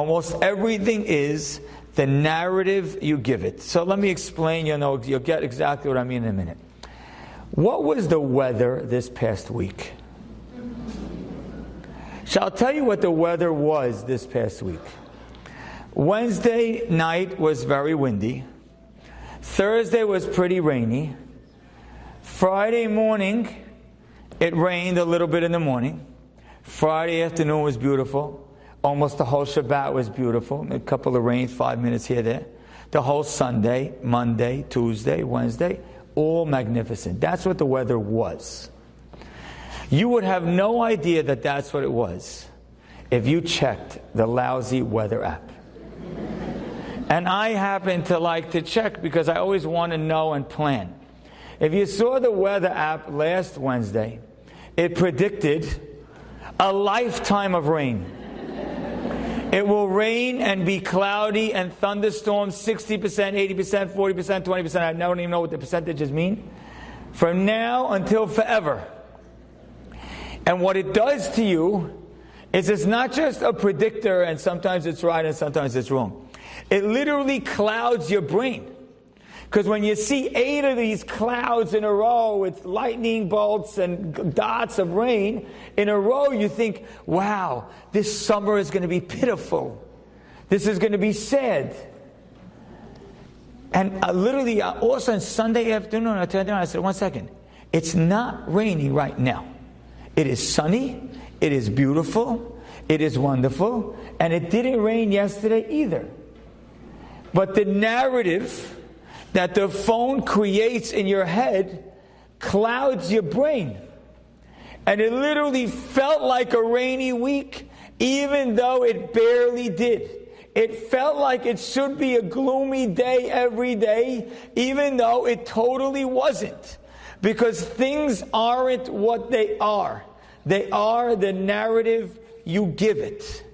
Almost everything is the narrative you give it. So let me explain, you know, you'll get exactly what I mean in a minute. What was the weather this past week? Shall I'll tell you what the weather was this past week? Wednesday night was very windy. Thursday was pretty rainy. Friday morning, it rained a little bit in the morning. Friday afternoon was beautiful. Almost the whole Shabbat was beautiful. A couple of rains, five minutes here, there. The whole Sunday, Monday, Tuesday, Wednesday, all magnificent. That's what the weather was. You would have no idea that that's what it was if you checked the lousy weather app. And I happen to like to check because I always want to know and plan. If you saw the weather app last Wednesday, it predicted a lifetime of rain. It will rain and be cloudy and thunderstorms 60%, 80%, 40%, 20%. I don't even know what the percentages mean. From now until forever. And what it does to you is it's not just a predictor and sometimes it's right and sometimes it's wrong. It literally clouds your brain. Because when you see eight of these clouds in a row with lightning bolts and dots of rain in a row, you think, wow, this summer is going to be pitiful. This is going to be sad. And uh, literally, uh, also on Sunday afternoon, I turned around, I said, one second. It's not raining right now. It is sunny, it is beautiful, it is wonderful, and it didn't rain yesterday either. But the narrative that the phone creates in your head clouds your brain. And it literally felt like a rainy week, even though it barely did. It felt like it should be a gloomy day every day, even though it totally wasn't. Because things aren't what they are. They are the narrative you give it.